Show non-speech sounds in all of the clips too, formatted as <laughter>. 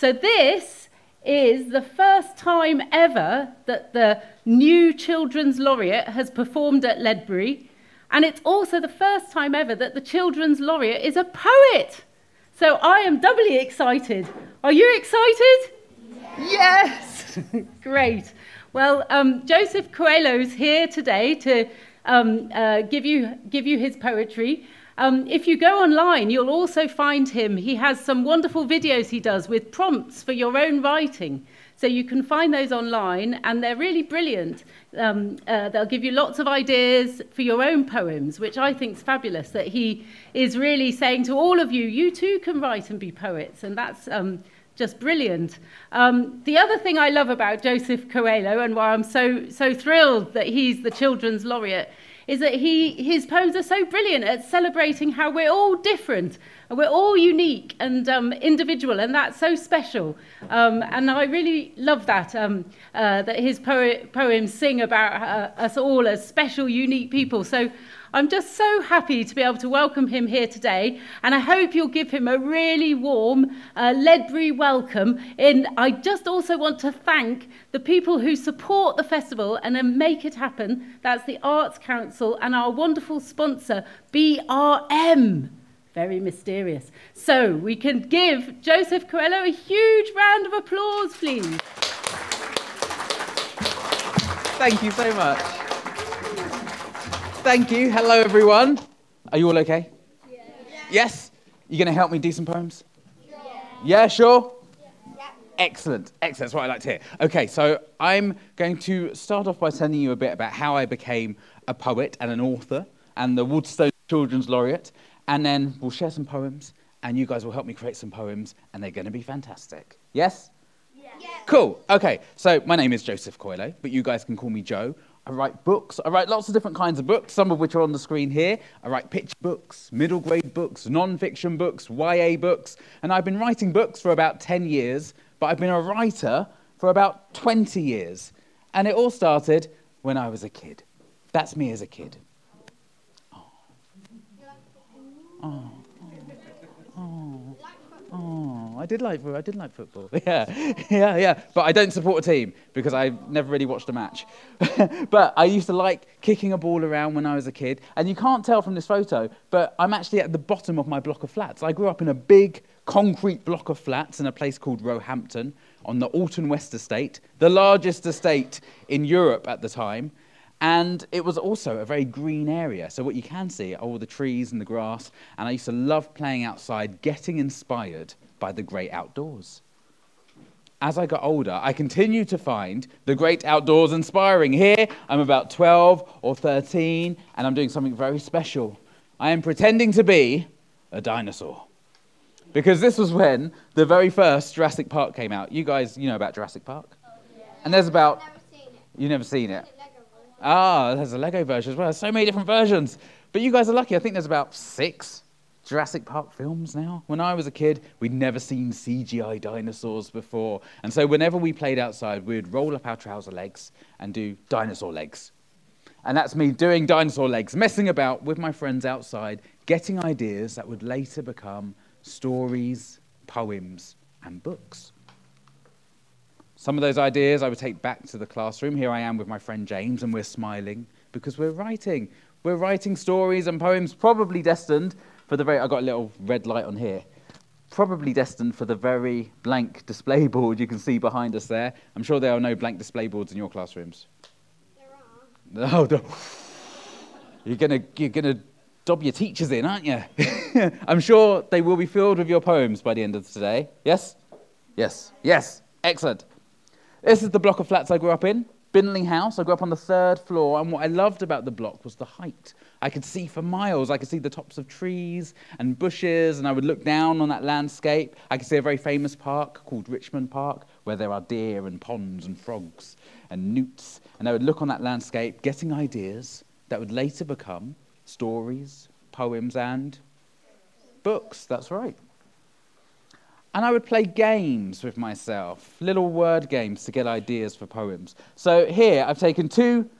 So this is the first time ever that the new Children's Laureate has performed at Ledbury, and it's also the first time ever that the Children's Laureate is a poet. So I am doubly excited. Are you excited? Yes! <laughs> Great. Well, um, Joseph Coelho's here today to um, uh, give, you, give you his poetry. Um, if you go online, you'll also find him. He has some wonderful videos he does with prompts for your own writing. So you can find those online, and they're really brilliant. Um, uh, they'll give you lots of ideas for your own poems, which I think is fabulous. That he is really saying to all of you, you too can write and be poets, and that's um, just brilliant. Um, the other thing I love about Joseph Coelho, and why I'm so so thrilled that he's the children's laureate, is that he, his poems are so brilliant at celebrating how we're all different and we're all unique and um, individual, and that's so special. Um, and I really love that, um, uh, that his po- poems sing about uh, us all as special, unique people. So I'm just so happy to be able to welcome him here today, and I hope you'll give him a really warm uh, Ledbury welcome. In, I just also want to thank the people who support the festival and make it happen. That's the Arts Council and our wonderful sponsor, BRM. Very mysterious. So we can give Joseph Coelho a huge round of applause, please. Thank you so much. Thank you. Hello, everyone. Are you all okay? Yeah. Yes? You're going to help me do some poems? Yeah. Yeah, sure? Yeah. Excellent. Excellent. That's what I like to hear. Okay, so I'm going to start off by telling you a bit about how I became a poet and an author and the Waterstones Children's Laureate. And then we'll share some poems, and you guys will help me create some poems, and they're going to be fantastic. Yes? Yes. Cool. Okay, so my name is Joseph Coelho, but you guys can call me Joe I write books. I write lots of different kinds of books, some of which are on the screen here. I write picture books, middle grade books, non fiction books, YA books. And I've been writing books for about 10 years, but I've been a writer for about 20 years. And it all started when I was a kid. That's me as a kid. Oh. Oh. Oh, I did like I did like football. <laughs> Yeah, yeah, yeah. But I don't support a team because I've never really watched a match. <laughs> but I used to like kicking a ball around when I was a kid. And you can't tell from this photo, but I'm actually at the bottom of my block of flats. I grew up in a big concrete block of flats in a place called Roehampton on the Alton West Estate, the largest estate in Europe at the time. And it was also a very green area. So, what you can see are all the trees and the grass. And I used to love playing outside, getting inspired by the great outdoors. As I got older, I continued to find the great outdoors inspiring. Here, I'm about 12 or 13, and I'm doing something very special. I am pretending to be a dinosaur. Because this was when the very first Jurassic Park came out. You guys, you know about Jurassic Park? Oh, yeah. And there's about. Never You've never seen it? Ah, there's a Lego version as well. There's so many different versions. But you guys are lucky. I think there's about six Jurassic Park films now. When I was a kid, we'd never seen CGI dinosaurs before. And so whenever we played outside, we'd roll up our trouser legs and do dinosaur legs. And that's me doing dinosaur legs, messing about with my friends outside, getting ideas that would later become stories, poems, and books. Some of those ideas I would take back to the classroom. Here I am with my friend James, and we're smiling because we're writing. We're writing stories and poems probably destined for the very. I got a little red light on here. Probably destined for the very blank display <laughs> board you can see behind us there. I'm sure there are no blank display boards in your classrooms. There are. <laughs> Oh, no, no. You're gonna, you're gonna dob your teachers in, aren't you? <laughs> I'm sure they will be filled with your poems by the end of today. Yes? Yes. Yes. Excellent. This is the block of flats I grew up in, Binley House. I grew up on the third floor, and what I loved about the block was the height. I could see for miles. I could see the tops of trees and bushes, and I would look down on that landscape. I could see a very famous park called Richmond Park, where there are deer and ponds and frogs and newts. And I would look on that landscape, getting ideas that would later become stories, poems, and books. That's right. And I would play games with myself, little word games to get ideas for poems. So here I've taken two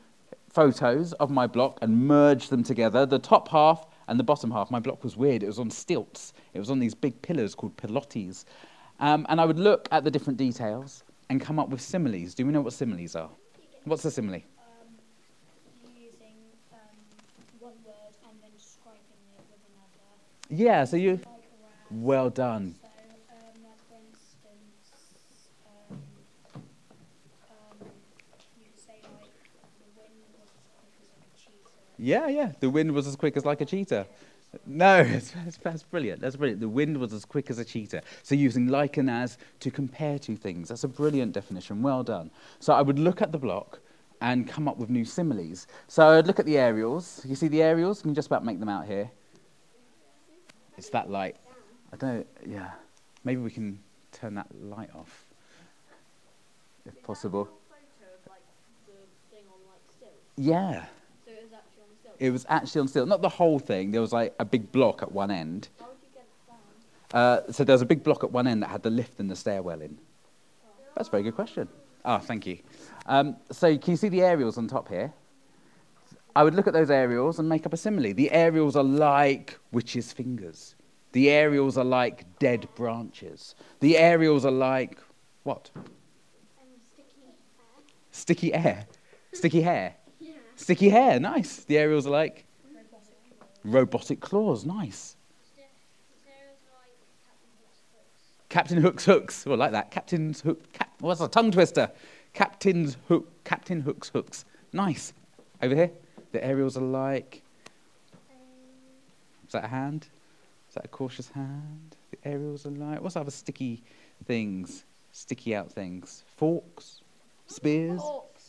photos of my block and merged them together. The top half and the bottom half. My block was weird. It was on stilts. It was on these big pillars called pilotis. Um, and I would look at the different details and come up with similes. Do we know what similes are? What's a simile? um, using um, one word and then describing it with another. Yeah, so you. Well done. Yeah, yeah. The wind was as quick as like a cheetah. No, <laughs> that's, that's, brilliant. That's brilliant. The wind was as quick as a cheetah. So using like and as to compare two things. That's a brilliant definition. Well done. So I would look at the block and come up with new similes. So I'd look at the aerials. You see the aerials? You can just about make them out here. It's that light. I don't. Yeah. Maybe we can turn that light off, if possible. photo It was actually on still, not the whole thing. There was like a big block at one end. How would you get it down? Uh, so there was a big block at one end that had the lift and the stairwell in. That's a very good question. Ah, thank you. Um, so can you see the aerials on top here? I would look at those aerials and make up a simile. The aerials are like witches' fingers. The aerials are like dead branches. The aerials are like what? And sticky hair. Sticky air. Sticky hair. Sticky hair, nice. The aerials are like robotic claws, nice. Captain Hook's hooks. I like that. Captain's hook. Cap, what's a tongue twister? Captain's hook. Captain Hook's hooks. Nice. Over here, the aerials are like. Is that a hand? Is that a cautious hand? The aerials are like. What's other sticky things? Sticky out things. Forks. Spears. Forks.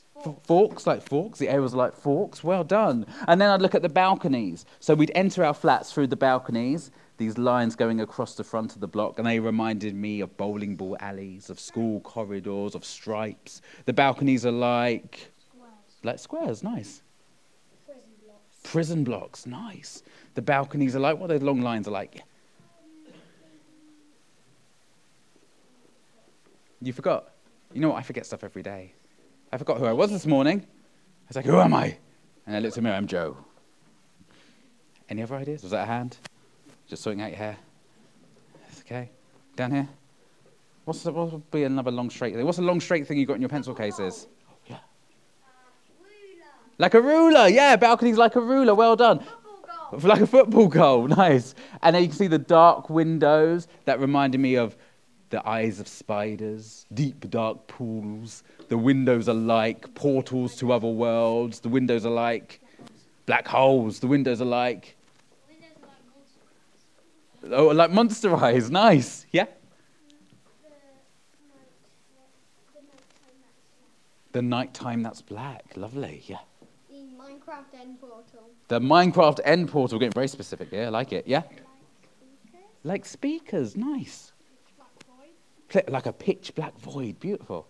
Forks, like forks. The aerials are like forks. Well done. And then I'd look at the balconies. So we'd enter our flats through the balconies, these lines going across the front of the block, and they reminded me of bowling ball alleys, of school corridors, of stripes. The balconies are like, Squares. like squares. Nice. Prison blocks. Prison blocks. Nice. The balconies are like, what those long lines are like. You forgot. You know what? I forget stuff every day. I forgot who I was this morning. I was like, who am I? And I looked at me, I'm Joe. Any other ideas? Was that a hand? Just sorting out your hair? That's okay. Down here? What's the, what would be another long straight thing? What's a long straight thing you got in your pencil cases? Oh, yeah. Like a ruler, yeah, balcony's like a ruler, well done. Football goal. Like a football goal, <laughs> nice. And then you can see the dark windows that reminded me of the eyes of spiders, deep dark pools. The windows are like portals to other worlds. The windows are like black holes. The windows are like like monster. oh, like monster eyes. Nice, yeah. The nighttime that's black. The nighttime that's black, lovely, yeah. The Minecraft end portal. The Minecraft end portal, We're getting very specific here. I like it, yeah. Like speakers, nice. Black void. Pl- Like a pitch black void, beautiful.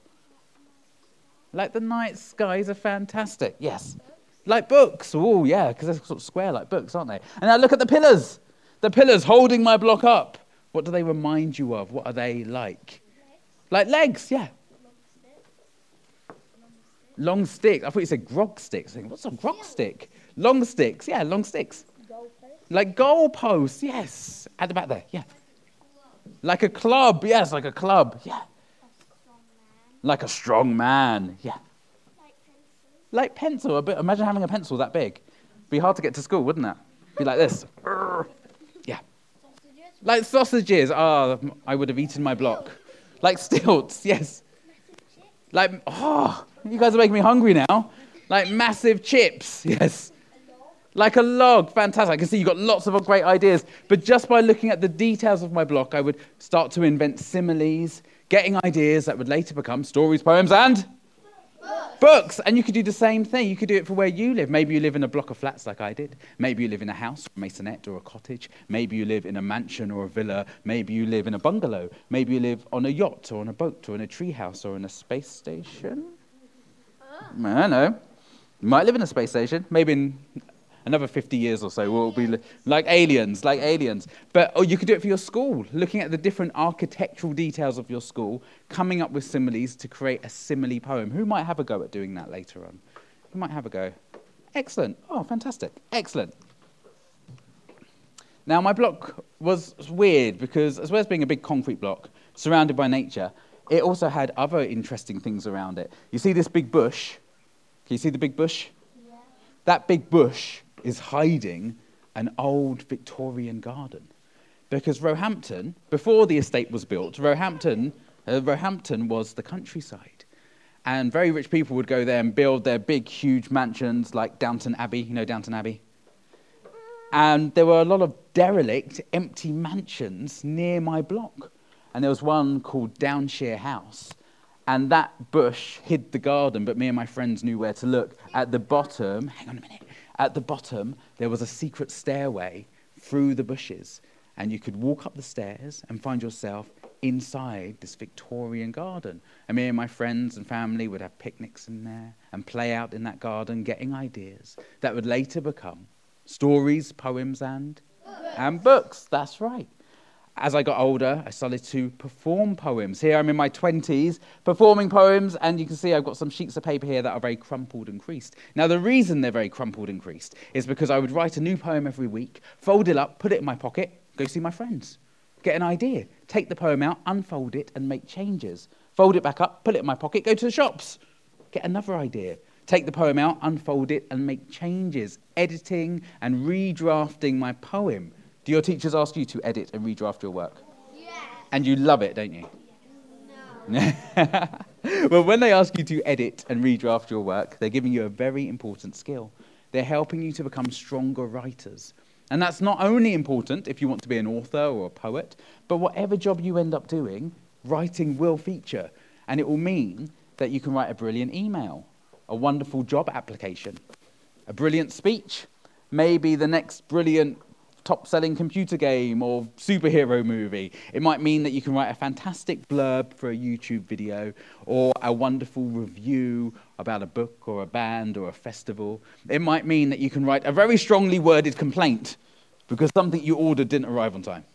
Like the night skies are fantastic, yes. Like books, oh yeah, because they're sort of square like books, aren't they? And now look at the pillars. The pillars holding my block up. What do they remind you of? What are they like? Like legs, yeah. Long sticks. I thought you said grog sticks. What's a grog stick? Long sticks, yeah, long sticks. Like goalposts, yes. At the back there, yeah. Like a club, yes, like a club, yeah. Like a strong man, yeah. Like pencils. Like pencil, a bit, imagine having a pencil that big. Be hard to get to school, wouldn't it? Be like this. <laughs> Yeah. Sausages. Like sausages. Ah, I would have eaten my block. Like stilts, <laughs> yes. Like, oh, you guys are making me hungry now. Like massive chips, <laughs> yes. Like a log, fantastic. I can see you've got lots of great ideas. But just by looking at the details of my block, I would start to invent similes, getting ideas that would later become stories, poems, and books. And you could do the same thing. You could do it for where you live. Maybe you live in a block of flats like I did. Maybe you live in a house, a maisonette, or a cottage. Maybe you live in a mansion or a villa. Maybe you live in a bungalow. Maybe you live on a yacht or on a boat or in a treehouse or in a space station. I don't know. You might live in a space station. Maybe in another 50 years or so we'll be like aliens, like aliens. But or you could do it for your school, looking at the different architectural details of your school, coming up with similes to create a simile poem. Who might have a go at doing that later on? Who might have a go? Excellent. Oh, fantastic. Excellent. Now, my block was weird because, as well as being a big concrete block, surrounded by nature, it also had other interesting things around it. You see this big bush? Can you see the big bush? Yeah. That big bush is hiding an old Victorian garden. Because Roehampton, before the estate was built, Roehampton, uh, Roehampton was the countryside. And very rich people would go there and build their big, huge mansions like Downton Abbey. You know Downton Abbey? And there were a lot of derelict, empty mansions near my block. And there was one called Downshire House. And that bush hid the garden, but me and my friends knew where to look. At the bottom, hang on a minute, at the bottom, there was a secret stairway through the bushes. And you could walk up the stairs and find yourself inside this Victorian garden. And me and my friends and family would have picnics in there and play out in that garden, getting ideas that would later become stories, poems, and, and books. That's right. As I got older, I started to perform poems. Here I'm in my 20s performing poems, and you can see I've got some sheets of paper here that are very crumpled and creased. Now, the reason they're very crumpled and creased is because I would write a new poem every week, fold it up, put it in my pocket, go see my friends, get an idea, take the poem out, unfold it, and make changes. Fold it back up, put it in my pocket, go to the shops, get another idea. Take the poem out, unfold it, and make changes, editing and redrafting my poem. Do your teachers ask you to edit and redraft your work? Yeah. And you love it, don't you? No. <laughs> well, when they ask you to edit and redraft your work, they're giving you a very important skill. They're helping you to become stronger writers. And that's not only important if you want to be an author or a poet, but whatever job you end up doing, writing will feature. And it will mean that you can write a brilliant email, a wonderful job application, a brilliant speech, maybe the next brilliant top selling computer game or superhero movie. It might mean that you can write a fantastic blurb for a YouTube video or a wonderful review about a book or a band or a festival. It might mean that you can write a very strongly worded complaint because something you ordered didn't arrive on time.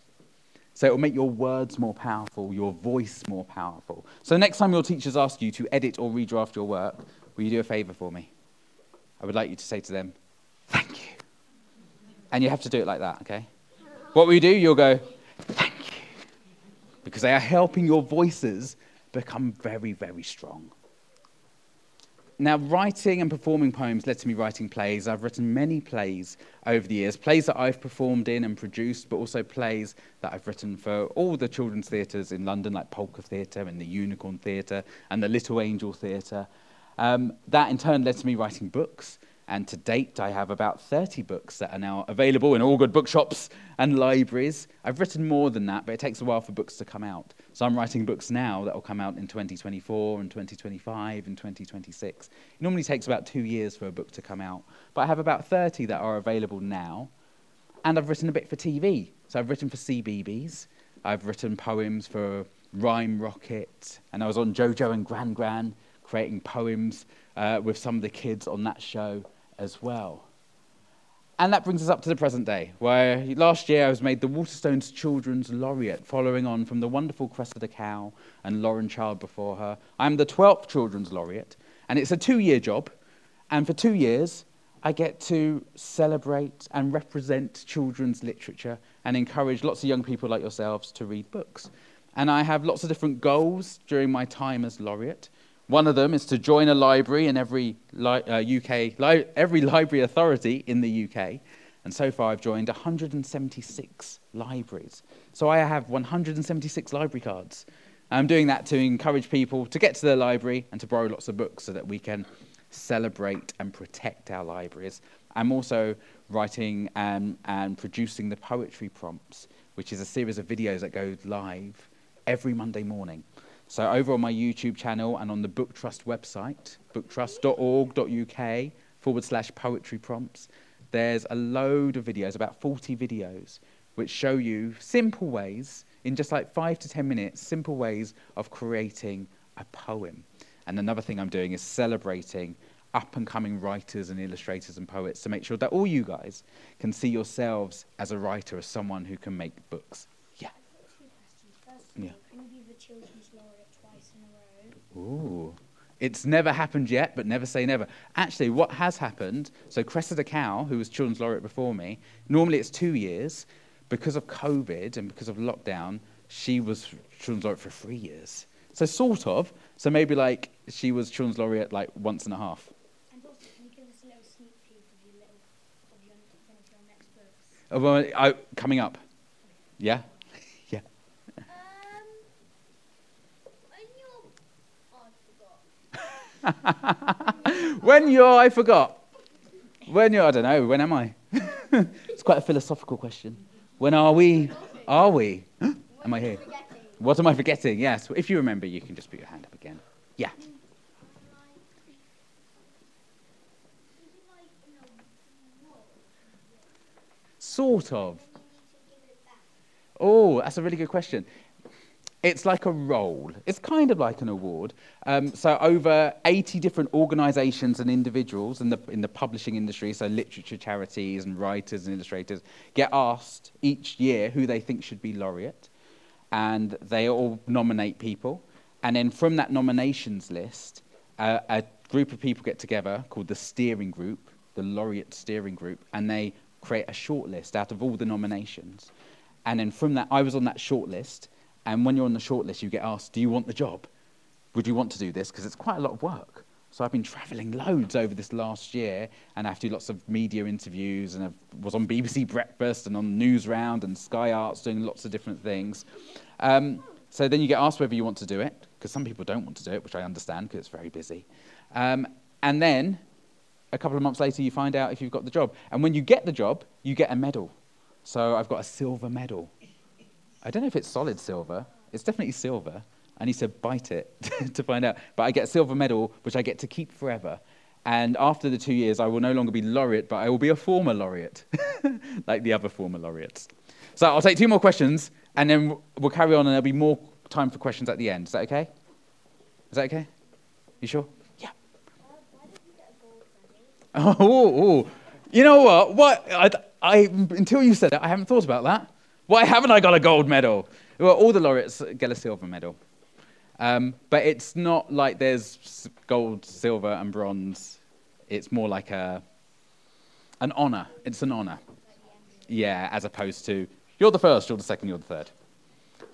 So it will make your words more powerful, your voice more powerful. So next time your teachers ask you to edit or redraft your work, will you do a favor for me? I would like you to say to them. And you have to do it like that, okay? What you do? You'll go, thank you. Because they are helping your voices become very, very strong. Now, writing and performing poems led to me writing plays. I've written many plays over the years, plays that I've performed in and produced, but also plays that I've written for all the children's theatres in London, like Polka Theatre and the Unicorn Theatre and the Little Angel Theatre. Um, that in turn led to me writing books. And to date, I have about 30 books that are now available in all good bookshops and libraries. I've written more than that, but it takes a while for books to come out. So I'm writing books now that will come out in 2024 and 2025 and 2026. It normally takes about two years for a book to come out, but I have about 30 that are available now. And I've written a bit for TV. So I've written for CBeebies. I've written poems for Rhyme Rocket, and I was on JoJo and Gran Gran creating poems uh, with some of the kids on that show as well. And that brings us up to the present day, where last year I was made the Waterstones Children's Laureate, following on from the wonderful Cressida Cowell and Lauren Child before her. I'm the 12th Children's Laureate, and it's a two year job. And for two years, I get to celebrate and represent children's literature and encourage lots of young people like yourselves to read books. And I have lots of different goals during my time as laureate. One of them is to join a library in every li- uh, UK, li- every library authority in the UK. And so far, I've joined 176 libraries. So I have 176 library cards. I'm doing that to encourage people to get to their library and to borrow lots of books so that we can celebrate and protect our libraries. I'm also writing and, and producing the poetry prompts, which is a series of videos that go live every Monday morning. So over on my YouTube channel and on the Book Trust website, booktrust.org.uk forward slash poetry prompts, there's a load of videos, about 40 videos, which show you simple ways, in just like five to 10 minutes, simple ways of creating a poem. And another thing I'm doing is celebrating up and coming writers and illustrators and poets to make sure that all you guys can see yourselves as a writer, as someone who can make books. Yeah. Two questions. First of Yeah. all, can you be the children's laureate twice in a row? Ooh. It's never happened yet, but never say never. Actually, what has happened, so Cressida Cowell, who was Children's Laureate before me, normally it's two years. Because of COVID and because of lockdown, she was children's laureate for three years. So sort of. So maybe like she was children's laureate like once and a half. And also, can you give us a little sneak peek of your little of your of your next books? Oh, well, I, coming up. Yeah? yeah. Um, <laughs> when you're, I forgot. when you're, I don't know, when am I? <laughs> it's quite a philosophical question. When are we? Are we? <gasps> am I here? What am I forgetting? Yes. If you remember, you can just put your hand up again. Yeah. Sort of. Oh, that's a really good question. It's like a role. It's kind of like an award. Um, so over 80 different organisations and individuals in the, in the publishing industry, so literature charities and writers and illustrators, get asked each year who they think should be laureate. And they all nominate people. And then from that nominations list, uh, a group of people get together called the steering group, the laureate steering group, and they create a shortlist out of all the nominations. And then from that, I was on that shortlist. And when you're on the shortlist, you get asked, Do you want the job? Would you want to do this? Because it's quite a lot of work. So I've been traveling loads over this last year, and I have to do lots of media interviews, and I was on BBC Breakfast and on News Round and Sky Arts doing lots of different things. Um, so then you get asked whether you want to do it, because some people don't want to do it, which I understand because it's very busy. Um, and then a couple of months later, you find out if you've got the job. And when you get the job, you get a medal. So I've got a silver medal. I don't know if it's solid silver. It's definitely silver. I need to bite it <laughs> to find out. But I get a silver medal, which I get to keep forever. And after the two years, I will no longer be laureate, but I will be a former laureate, <laughs> like the other former laureates. So I'll take two more questions, and then we'll carry on, and there'll be more time for questions at the end. Is that okay? Is that okay? You sure? Yeah. Uh, <laughs> you? Oh, oh. you know what? What I, I, until you said it, I haven't thought about that. Why haven't I got a gold medal? Well, all the laureates get a silver medal, um, but it's not like there's gold, silver, and bronze. It's more like a an honor. It's an honor. Yeah, as opposed to you're the first, you're the second, you're the third.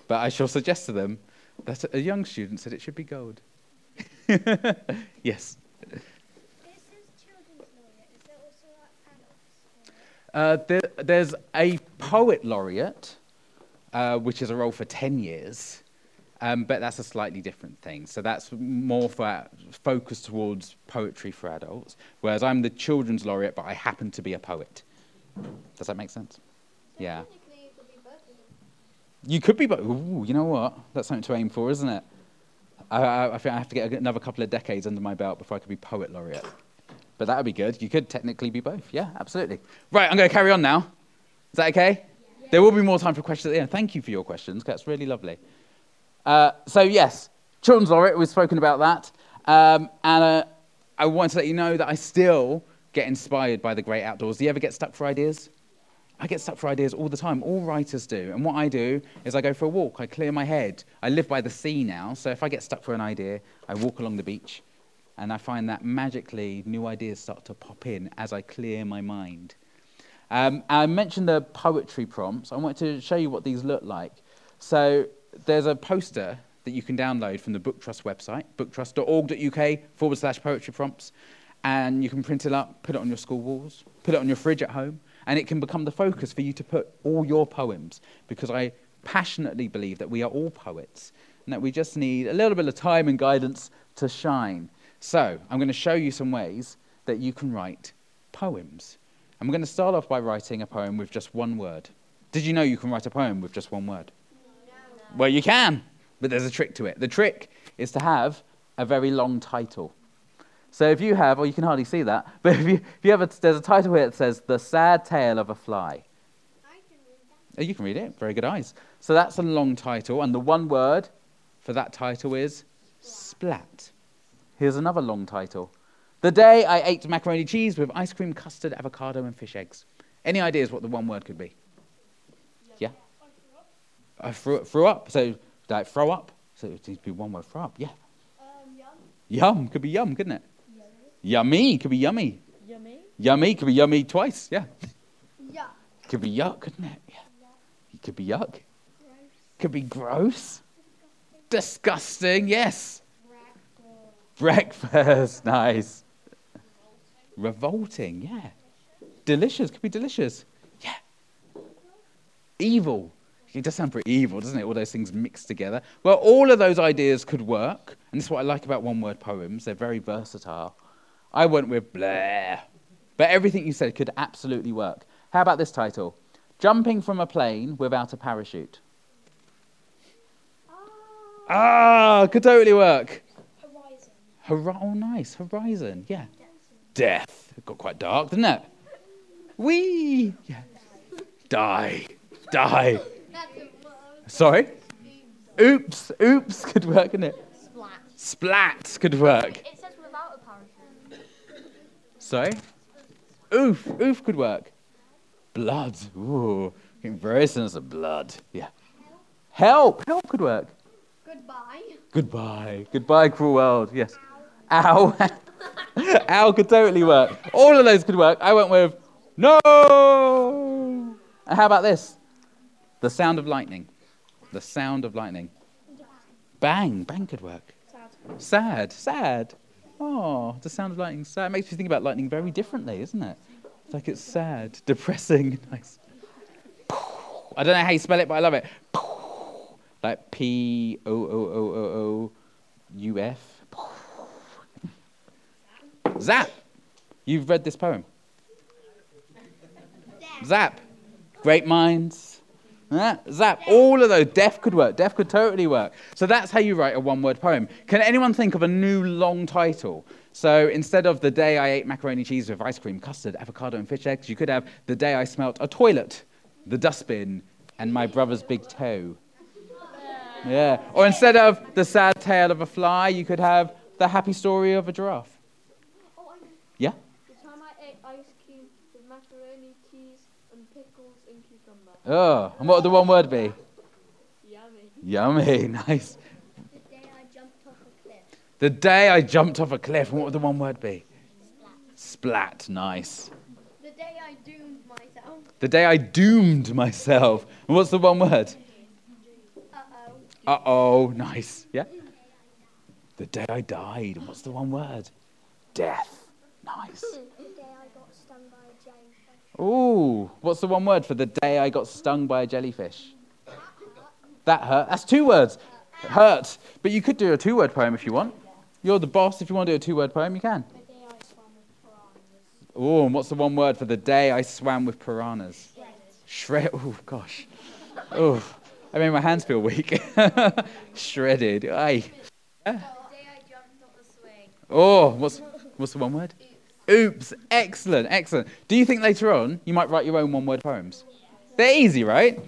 But I shall suggest to them that a young student said it should be gold. <laughs> yes. This is children's laureate. Is there also adults? Uh, there, there's a poet laureate, uh, which is a role for 10 years, um, but that's a slightly different thing. So that's more for, focused towards poetry for adults, whereas I'm the children's laureate, but I happen to be a poet. Does that make sense? Yeah. You could be both. You could be, but ooh, you know what? That's something to aim for, isn't it? I, I, I think I have to get another couple of decades under my belt before I could be poet laureate. But that would be good. You could technically be both. Yeah, absolutely. Right, I'm going to carry on now. Is that okay? There will be more time for questions at the end. Thank you for your questions. That's really lovely. Uh, so, yes, Children's Laureate, we've spoken about that. Um, and uh, I want to let you know that I still get inspired by the great outdoors. Do you ever get stuck for ideas? I get stuck for ideas all the time. All writers do. And what I do is I go for a walk. I clear my head. I live by the sea now, so if I get stuck for an idea, I walk along the beach, and I find that magically new ideas start to pop in as I clear my mind. Um, I mentioned the poetry prompts. I wanted to show you what these look like. So there's a poster that you can download from the Book Trust website, booktrust.org.uk forward slash poetry prompts. And you can print it up, put it on your school walls, put it on your fridge at home, and it can become the focus for you to put all your poems because I passionately believe that we are all poets and that we just need a little bit of time and guidance to shine. So I'm going to show you some ways that you can write poems. I'm going to start off by writing a poem with just one word. Did you know you can write a poem with just one word? Well, you can, but there's a trick to it. The trick is to have a very long title. So if you have, or you can hardly see that, but if you, if you have a, there's a title here that says The Sad Tale of a Fly. I can read that. Oh, you can read it. Very good eyes. So that's a long title, and the one word for that title is splat. Here's another long title. The day I ate macaroni cheese with ice cream, custard, avocado, and fish eggs. Any ideas what the one word could be? Yeah? I threw, threw up. So, like, throw up. So it needs to be one word, throw up. Yeah. Um, yum. Yum. Could be yum, couldn't it? Yummy. Could be yummy. Yummy. Yummy. Could be yummy twice. Yeah. Yeah. Could be yuck, couldn't it? Yeah. It could be yuck. Could be gross. Disgusting, yes. Breakfast, <laughs> nice. Revolting, yeah. Delicious, could be delicious. Yeah. Evil. It does sound pretty evil, doesn't it? All those things mixed together. Well, all of those ideas could work, and this is what I like about one word poems. They're very versatile. I went with blah. But everything you said could absolutely work. How about this title? Jumping from a plane without a parachute. Ah, could totally work. Horizon. Hor- oh, nice. Horizon. Yeah. Death. It got quite dark, didn't it? Wee. Yeah. Die. Die. Sorry? Oops. Oops could work, couldn't it? Splat. Splat could work. It says without a parachute. Sorry? Oof. Oof could work. Blood. Ooh. Very sense of blood. Yeah. Help. Help could work. Goodbye. Goodbye. Goodbye, cruel world. Yes. Ow. Ow <laughs> <laughs> could totally work. All of those could work. I went with no. And how about this? The sound of lightning. The sound of lightning. Bang. Bang could work. Sad. Sad. Oh, the sound of lightning. Sad. Makes you think about lightning very differently, isn't it? It's like it's sad, <laughs> depressing, nice. I don't know how you spell it, but I love it. Like P O O O O O U F. Zap. You've read this poem. Zap. Great minds. Zap. All of those. Deaf could work. Deaf could totally work. So that's how you write a one word poem. Can anyone think of a new long title? So instead of The Day I Ate Macaroni Cheese with Ice Cream, Custard, Avocado, and Fish Eggs, you could have The Day I Smelt a Toilet, The Dustbin, and My Brother's Big Toe. Yeah. Or instead of The Sad Tale of a Fly, you could have The Happy Story of a Giraffe. Oh, I know. Yeah? The time I ate ice cream with macaroni, cheese, and pickles and cucumber. Oh, and what would the one word be? Yummy. Yummy. <laughs> Nice. The day I jumped off a cliff. The day I jumped off a cliff, and what would the one word be? Splat. Nice. The day I doomed myself. The day I doomed myself. And what's the one word? Uh-oh. Uh oh. Nice. Yeah? The day I died. And what's the one word? Death. Nice. <laughs> The day I got stung by a jellyfish. Ooh. What's the one word for the day I got stung by a jellyfish? That hurt. That's two words. Hurt. But you could do a two word poem if you want. You're the boss. If you want to do a two word poem, you can. The day I swam with piranhas. Oh, and what's the one word for the day I swam with piranhas? Shred. Oh, gosh. Oh, I made my hands feel weak. <laughs> Shredded. Aye. The day I jumped off a swing. Oh, what's, what's the one word? Oops. Excellent, excellent. Do you think later on you might write your own one word poems? They're easy, right?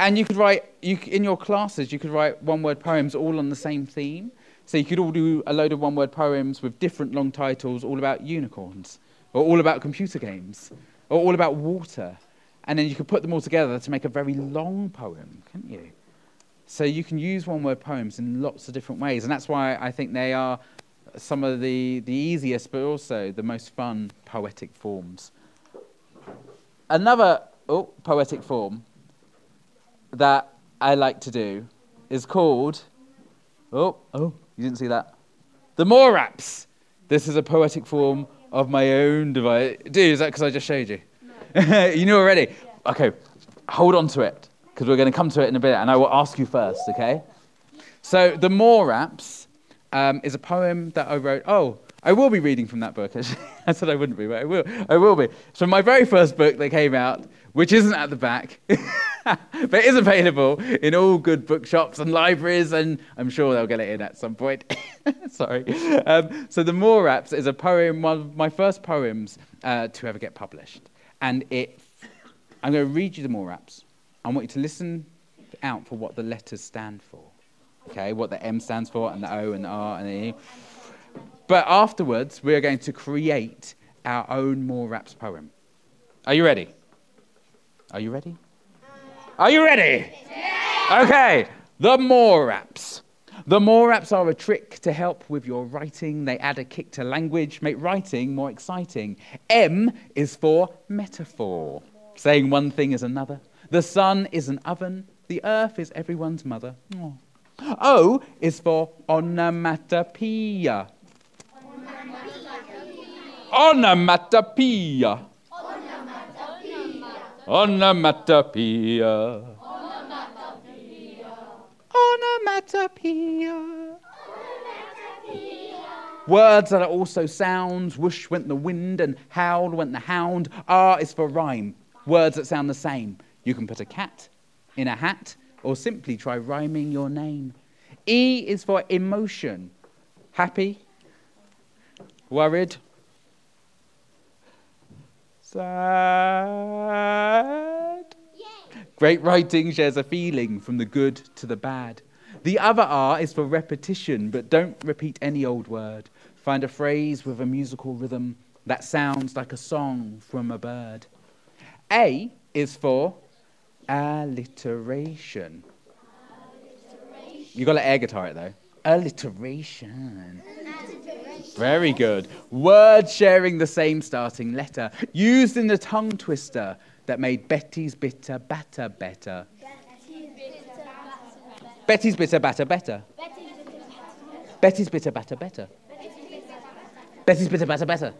And you could write, you, in your classes, you could write one word poems all on the same theme. So you could all do a load of one word poems with different long titles, all about unicorns, or all about computer games, or all about water. And then you could put them all together to make a very long poem, couldn't you? So you can use one word poems in lots of different ways. And that's why I think they are some of the, the easiest, but also the most fun poetic forms. Another oh, poetic form that I like to do is called, oh, oh, you didn't see that? The Moraps. This is a poetic form of my own device. Dude, is that because I just showed you? No. <laughs> you knew already? Okay, hold on to it, because we're going to come to it in a bit, and I will ask you first, okay? So, The Moraps um, is a poem that I wrote. Oh, I will be reading from that book. <laughs> I said I wouldn't be, but I will. I will be. So, my very first book that came out, which isn't at the back, <laughs> but is available in all good bookshops and libraries, and I'm sure they'll get it in at some point. <laughs> Sorry. Um, so, The Moraps is a poem, one of my first poems uh, to ever get published. And it, I'm going to read you the Moraps. I want you to listen out for what the letters stand for. Okay, what the M stands for, and the O, and the R, and the E. But afterwards, we are going to create our own Moraps poem. Are you ready? Are you ready? Are you ready? Okay, the Moraps. The Moraps are a trick to help with your writing. They add a kick to language, make writing more exciting. M is for metaphor, saying one thing is another. The sun is an oven, The earth is everyone's mother. O is for onomatopoeia. Onomatopoeia. Onomatopoeia. Onomatopoeia. Onomatopoeia. Words that are also sounds. Whoosh went the wind and howl went the hound. R is for rhyme. Words that sound the same. You can put a cat in a hat or simply try rhyming your name. E is for emotion. Happy, worried, sad. Great writing shares a feeling from the good to the bad. The other R is for repetition, but don't repeat any old word. Find a phrase with a musical rhythm that sounds like a song from a bird. A is for alliteration. You got to air guitar it though. Alliteration. Very good. Words sharing the same starting letter, used in the tongue twister that made Betty's bitter batter better. Betty's bitter batter better. Betty's bitter batter better. Betty's bitter batter better.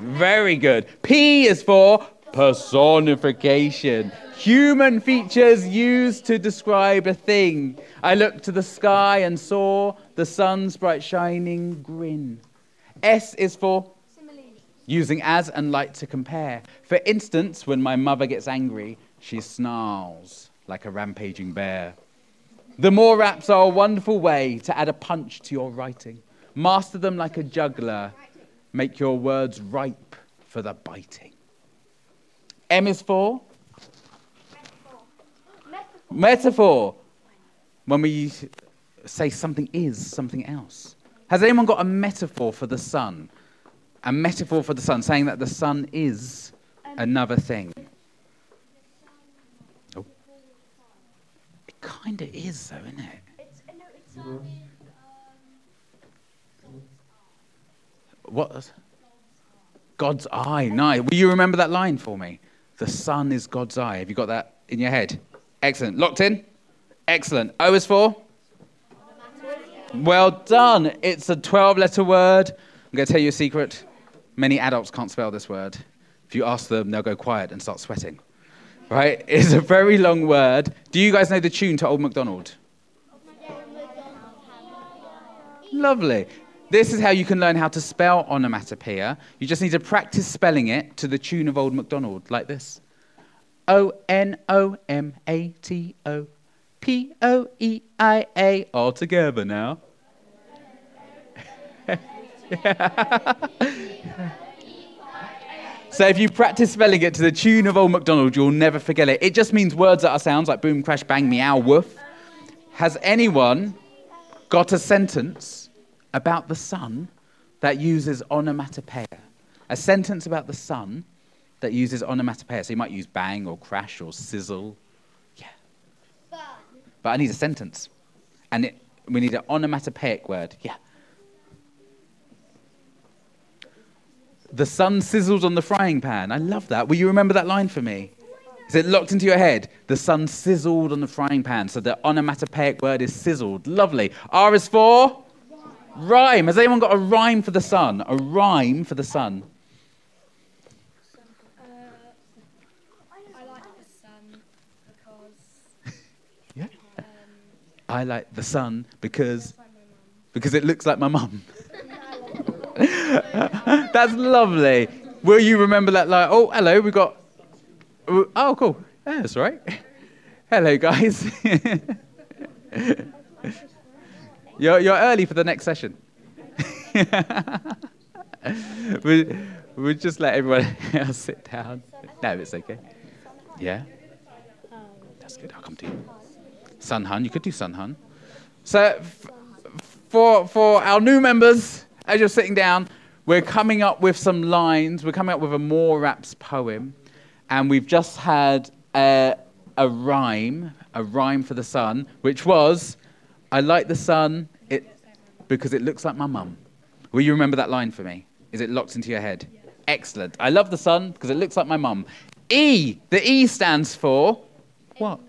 Very good. P is for personification. Human features used to describe a thing. I looked to the sky and saw the sun's bright shining grin. S is for using as and like to compare. For instance, when my mother gets angry, she snarls like a rampaging bear. The Moraps are a wonderful way to add a punch to your writing. Master them like a juggler. Make your words ripe for the biting. M is for metaphor. Metaphor. When we say something is something else. Has anyone got a metaphor for the sun? A metaphor for the sun, saying that the sun is another thing. Oh. It kind of is, though, isn't it? It's, uh, no, it's um, What? God's eye. Nice. Will you remember that line for me? The sun is God's eye. Have you got that in your head? Excellent. Locked in? Excellent. O is for? Well done. It's a 12 letter word. I'm going to tell you a secret. Many adults can't spell this word. If you ask them, they'll go quiet and start sweating. Right? <laughs> It's a very long word. Do you guys know the tune to Old MacDonald? Lovely. This is how you can learn how to spell onomatopoeia. You just need to practice spelling it to the tune of Old MacDonald, like this O N O M A T O P O E I A. All together now. <laughs> So if you practice spelling it to the tune of Old MacDonald, you'll never forget it. It just means words that are sounds like boom, crash, bang, meow, woof. Has anyone got a sentence about the sun that uses onomatopoeia? A sentence about the sun that uses onomatopoeia. So you might use bang or crash or sizzle. Yeah. But I need a sentence. And it, we need an onomatopoeic word. Yeah. The sun sizzled on the frying pan. I love that. Will you remember that line for me? Is it locked into your head? The sun sizzled on the frying pan. So the onomatopoeic word is sizzled. Lovely. R is for? Rhyme. Has anyone got a rhyme for the sun? A rhyme for the sun. Uh, <laughs> I like the sun because Yeah. um, I like the sun because it's like my mum. because it looks like my mum. <laughs> That's lovely. Will you remember that line? Oh, hello, we got. Oh, cool. Yeah, that's right. <laughs> Hello, guys. You're, you're early for the next session. <laughs> we, we'll just let everyone <laughs> else sit down. No, it's okay. Yeah? That's good. I'll come to you. Sun Hun, you could do Sun Hun. So, f- for, for our new members, as you're sitting down, we're coming up with some lines. We're coming up with a Moraps poem. And we've just had a, a rhyme, a rhyme for the sun, which was, I like the sun it, because it looks like my mum. Will you remember that line for me? Is it locked into your head? Excellent. I love the sun because it looks like my mum. E, the E stands for what?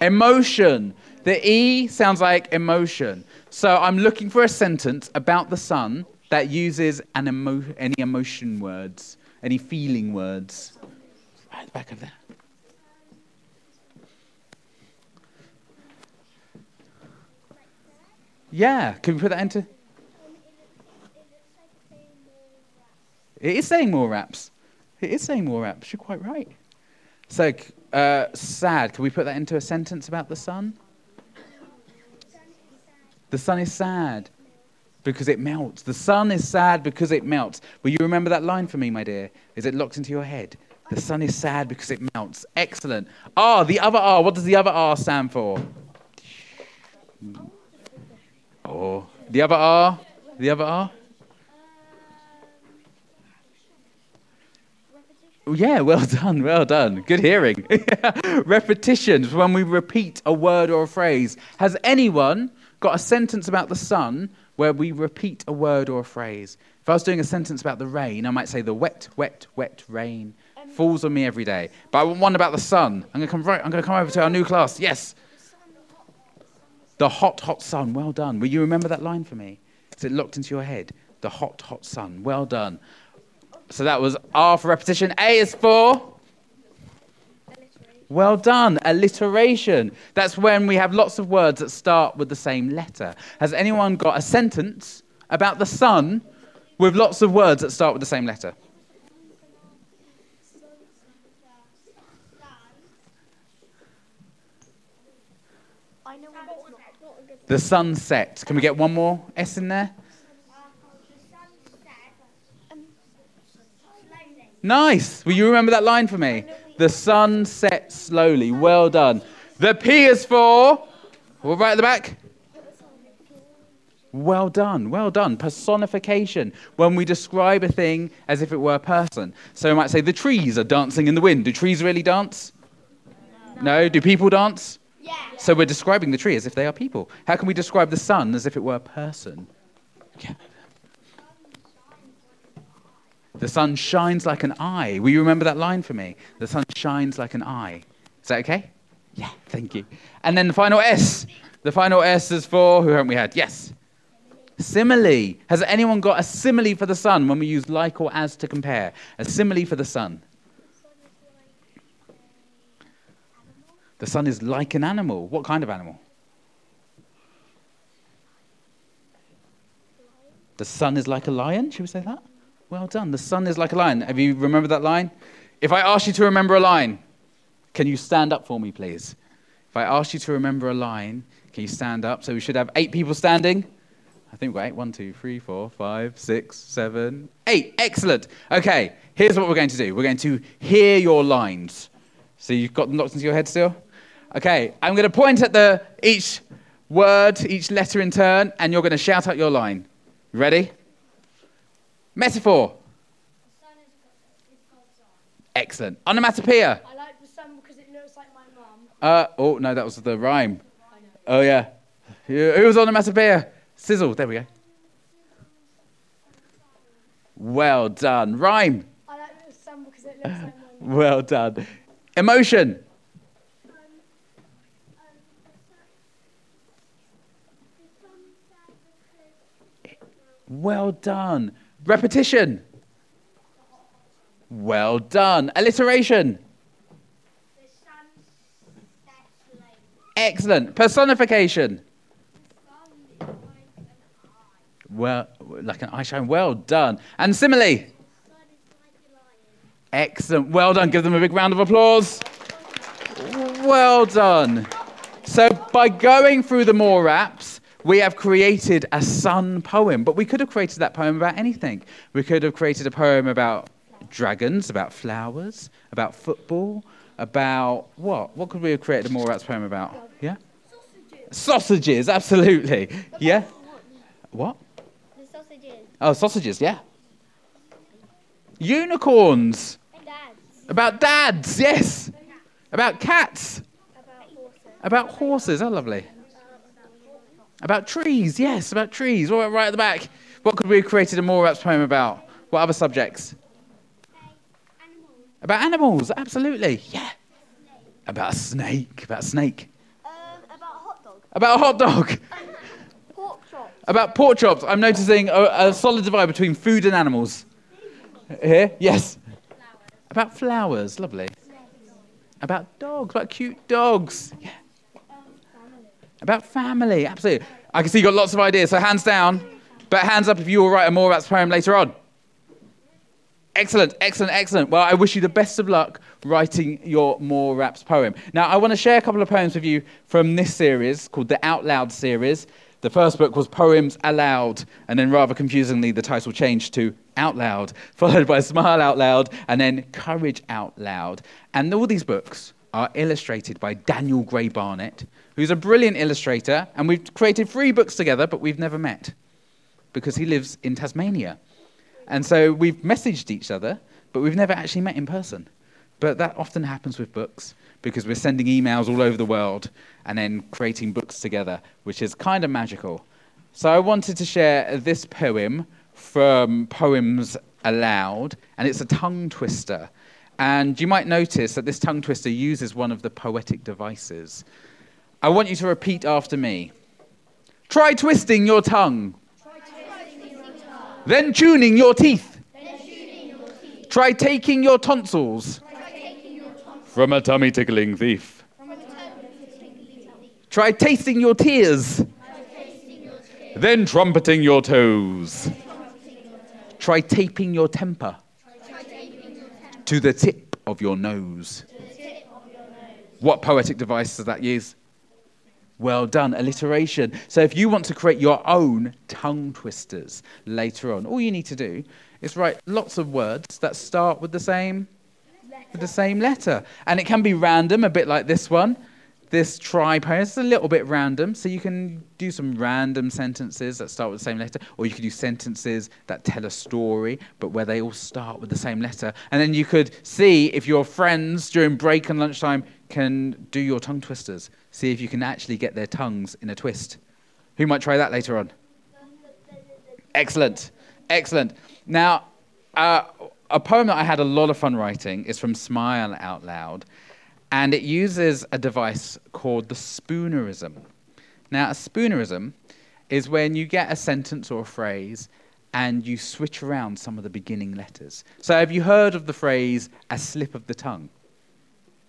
Emotion. The E sounds like emotion. So I'm looking for a sentence about the sun that uses an emo- any emotion words, any feeling words. Right at the back of there. Yeah, can we put that into? It is saying Moraps. It is saying Moraps. You're quite right. So, uh, sad. Can we put that into a sentence about the sun? The sun is sad because it melts. The sun is sad because it melts. Will you remember that line for me, my dear? Is it locked into your head? The sun is sad because it melts. Excellent. R, the other R. What does the other R stand for? Oh, the other R. The other R. Yeah, well <laughs> done, well done. Good hearing. <laughs> Repetitions, when we repeat a word or a phrase. Has anyone got a sentence about the sun where we repeat a word or a phrase? If I was doing a sentence about the rain, I might say the wet, wet, wet rain um, falls on me every day. But I want one about the sun. I'm going to come right. I'm going to come over to our new class. Yes. The hot, hot sun. Well done. Will you remember that line for me? Is it locked into your head? The hot, hot sun. Well done. So that was R for repetition. A is for. Well done. Alliteration. That's when we have lots of words that start with the same letter. Has anyone got a sentence about the sun with lots of words that start with the same letter? I know what it's not. not a good The sunset. Can we get one more S in there? Nice. Will you remember that line for me? The sun sets slowly. Well done. The P is for. Well, right at the back. Well done. Well done. Personification. When we describe a thing as if it were a person. So we might say the trees are dancing in the wind. Do trees really dance? No. Do people dance? So we're describing the tree as if they are people. How can we describe the sun as if it were a person? Yeah. The sun shines like an eye. Will you remember that line for me? The sun shines like an eye. Is that okay? Yeah, thank you. And then the final S. The final S is for who haven't we had? Yes. Simile. Has anyone got a simile for the sun when we use like or as to compare? A simile for the sun. The sun is like an animal. What kind of animal? The sun is like a lion. Should we say that? Well done. The sun is like a lion. Have you remembered that line? If I ask you to remember a line, can you stand up for me, please? If I ask you to remember a line, can you stand up? So we should have eight people standing. I think we're eight. One, two, three, four, five, six, seven, eight. Excellent. Okay, here's what we're going to do. We're going to hear your lines. So you've got them locked into your head still? Okay, I'm going to point at the each word, each letter in turn, and you're going to shout out your line. Ready? Metaphor. Excellent. Onomatopoeia. I like the sun because it looks like my mum. Uh, oh, no, that was the rhyme. Oh, yeah. Who who was onomatopoeia? Sizzle. There we go. Well done. Rhyme. I like the sun because it looks like my mum. <laughs> Well done. Emotion. Well done. Repetition. Well done. Alliteration. Excellent. Personification. Well, like an eye shine. Well done. And simile. Excellent. Well done. Give them a big round of applause. Well done. So, by going through the Moraps, we have created a sun poem. But we could have created that poem about anything. We could have created a poem about dragons, about flowers, about football, about what? What could we have created a Moraps poem about? Yeah? Sausages. Sausages, absolutely. Yeah? What? The sausages. Oh, sausages, yeah. Unicorns. Dads. About dads, yes. About cats. About horses. About horses, oh, lovely. About trees, yes, about trees. All right, right at the back. What could we have created a Moraps poem about? What other subjects? Animals. About animals, absolutely, yeah. About a snake, about a snake. Um, about a hot dog. About a hot dog. <laughs> pork chop. About pork chops. I'm noticing a, a solid divide between food and animals. Here? Yes. About flowers. Lovely. About dogs. About cute dogs. Yeah. About family. Absolutely. I can see you've got lots of ideas. So hands down. But hands up if you will write a more about poem later on. Excellent, excellent, excellent. Well, I wish you the best of luck writing your Moraps poem. Now, I want to share a couple of poems with you from this series called the Out Loud series. The first book was Poems Aloud, and then rather confusingly, the title changed to Out Loud, <laughs> followed by Smile Out Loud, and then Courage Out Loud. And all these books are illustrated by Daniel Gray Barnett, who's a brilliant illustrator, and we've created three books together, but we've never met because he lives in Tasmania. And so we've messaged each other, but we've never actually met in person. But that often happens with books because we're sending emails all over the world and then creating books together, which is kind of magical. So I wanted to share this poem from Poems Aloud, and it's a tongue twister. And you might notice that this tongue twister uses one of the poetic devices. I want you to repeat after me. Try twisting your tongue. Then tuning your teeth. Try taking your tonsils. From a tummy tickling thief. Try tasting your tears. Then trumpeting your toes. Try taping your temper. To the tip of your nose. What poetic device does that use? Well done, alliteration. So if you want to create your own tongue twisters later on, all you need to do is write lots of words that start with the same with the same letter. And it can be random, a bit like this one. This try poem is a little bit random, so you can do some random sentences that start with the same letter, or you could do sentences that tell a story, but where they all start with the same letter. And then you could see if your friends during break and lunchtime can do your tongue twisters. See if you can actually get their tongues in a twist. Who might try that later on? Excellent. Excellent. Now, uh, a poem that I had a lot of fun writing is from Smile Out Loud, and it uses a device called the spoonerism. Now, a spoonerism is when you get a sentence or a phrase and you switch around some of the beginning letters. So, have you heard of the phrase a slip of the tongue?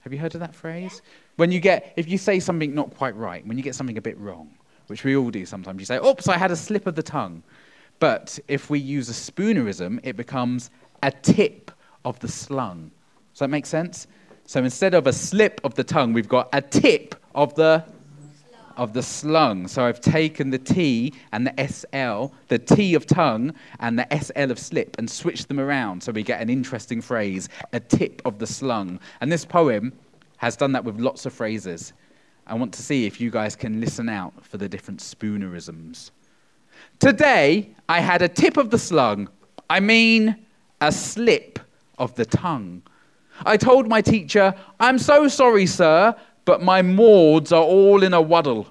Have you heard of that phrase? When you get, if you say something not quite right, when you get something a bit wrong, which we all do sometimes, you say, oops, I had a slip of the tongue. But if we use a spoonerism, it becomes a tip of the slung. Does that make sense? So instead of a slip of the tongue, we've got a tip of the of the slung. So I've taken the T and the SL, the T of tongue and the SL of slip, and switched them around so we get an interesting phrase, a tip of the slung. And this poem has done that with lots of phrases. I want to see if you guys can listen out for the different spoonerisms. Today, I had a tip of the slung. I mean, a slip of the tongue. I told my teacher, I'm so sorry, sir, but my Mauds are all in a waddle.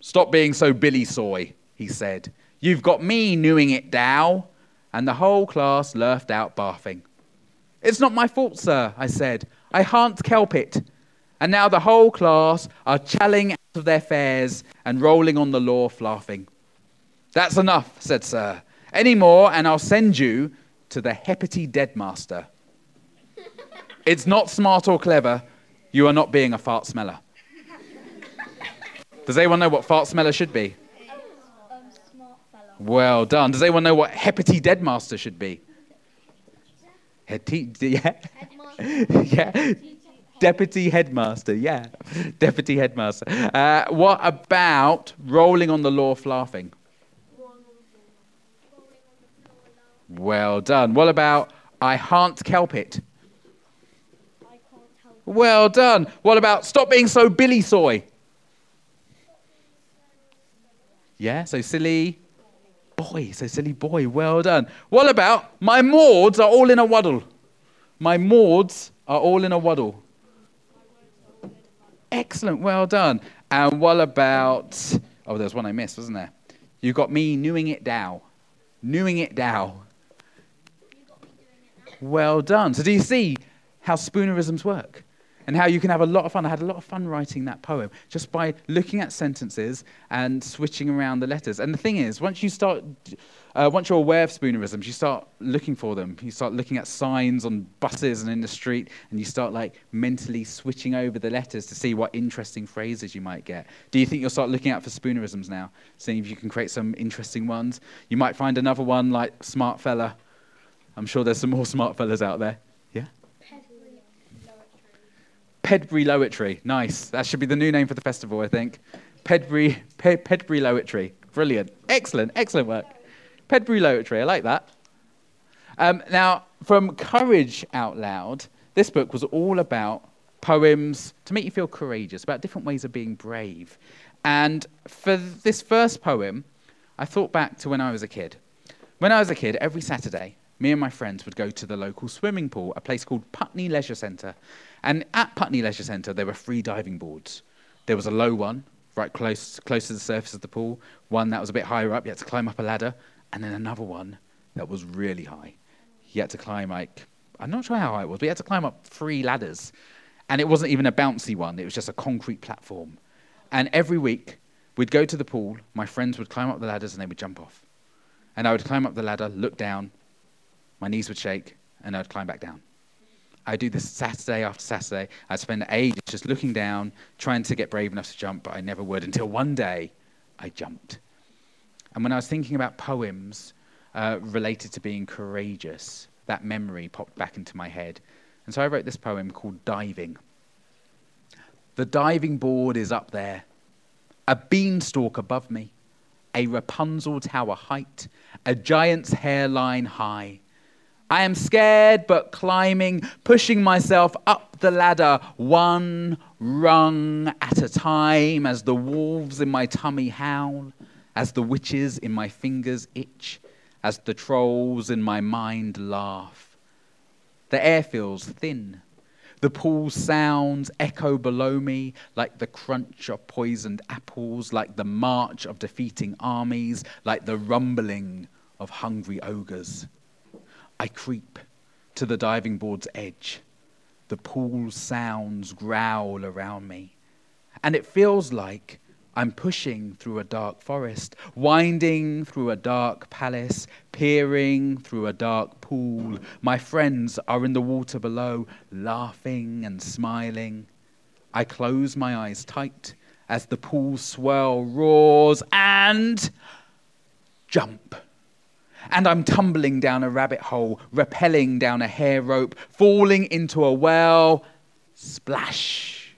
Stop being so billy soy, he said. You've got me knewing it, Dow. And the whole class laughed out, laughing. It's not my fault, sir, I said. I can't kelp it. And now the whole class are challing out of their fares and rolling on the law, laughing. That's enough, said Sir. Any more, and I'll send you to the Hepity Deadmaster. It's not smart or clever. You are not being a fart smeller. Does anyone know what fart smeller should be? Well done. Does anyone know what Hepity Deadmaster should be? Heti- yeah. yeah. Deputy headmaster, yeah. Deputy headmaster. Uh, what about rolling on the law laughing? Well done. What about I can't kelp it? Well done. What about stop being so billy soy? Yeah, so silly boy. So silly boy. Well done. What about my Mauds are all in a waddle? My Mauds are all in a waddle. Excellent. Well done. And what about oh, there's one I missed, wasn't there? You got me newing it down. Newing it down. Well done. So do you see how spoonerisms work? And how you can have a lot of fun. I had a lot of fun writing that poem just by looking at sentences and switching around the letters. And the thing is, once you start, uh, once you're aware of spoonerisms, you start looking for them. You start looking at signs on buses and in the street, and you start like mentally switching over the letters to see what interesting phrases you might get. Do you think you'll start looking out for spoonerisms now, seeing if you can create some interesting ones? You might find another one like smart fella. I'm sure there's some more smart fellas out there. Pedbury Loetry. Nice. That should be the new name for the festival, I think. Pedbury, Pe- Pedbury Loetry. Brilliant. Excellent. Excellent work. Pedbury Loetry. I like that. Um, now, from Courage Out Loud, this book was all about poems to make you feel courageous, about different ways of being brave. And for this first poem, I thought back to when I was a kid. When I was a kid, every Saturday, me and my friends would go to the local swimming pool, a place called Putney Leisure Centre. And at Putney Leisure Centre, there were free diving boards. There was a low one, right close, close to the surface of the pool, one that was a bit higher up, you had to climb up a ladder, and then another one that was really high. You had to climb, like, I'm not sure how high it was, but you had to climb up three ladders. And it wasn't even a bouncy one, it was just a concrete platform. And every week, we'd go to the pool, my friends would climb up the ladders, and they would jump off. And I would climb up the ladder, look down, my knees would shake, and I'd climb back down. I'd do this Saturday after Saturday. I'd spend ages just looking down, trying to get brave enough to jump, but I never would until one day I jumped. And when I was thinking about poems uh, related to being courageous, that memory popped back into my head. And so I wrote this poem called Diving. The diving board is up there, a beanstalk above me, a Rapunzel tower height, a giant's hairline high. I am scared but climbing, pushing myself up the ladder one rung at a time as the wolves in my tummy howl, as the witches in my fingers itch, as the trolls in my mind laugh. The air feels thin. The pool sounds echo below me like the crunch of poisoned apples, like the march of defeating armies, like the rumbling of hungry ogres. I creep to the diving board's edge. The pool sounds growl around me. And it feels like I'm pushing through a dark forest, winding through a dark palace, peering through a dark pool. My friends are in the water below, laughing and smiling. I close my eyes tight as the pool swell roars and jump and I'm tumbling down a rabbit hole, rappelling down a hair rope, falling into a well. Splash!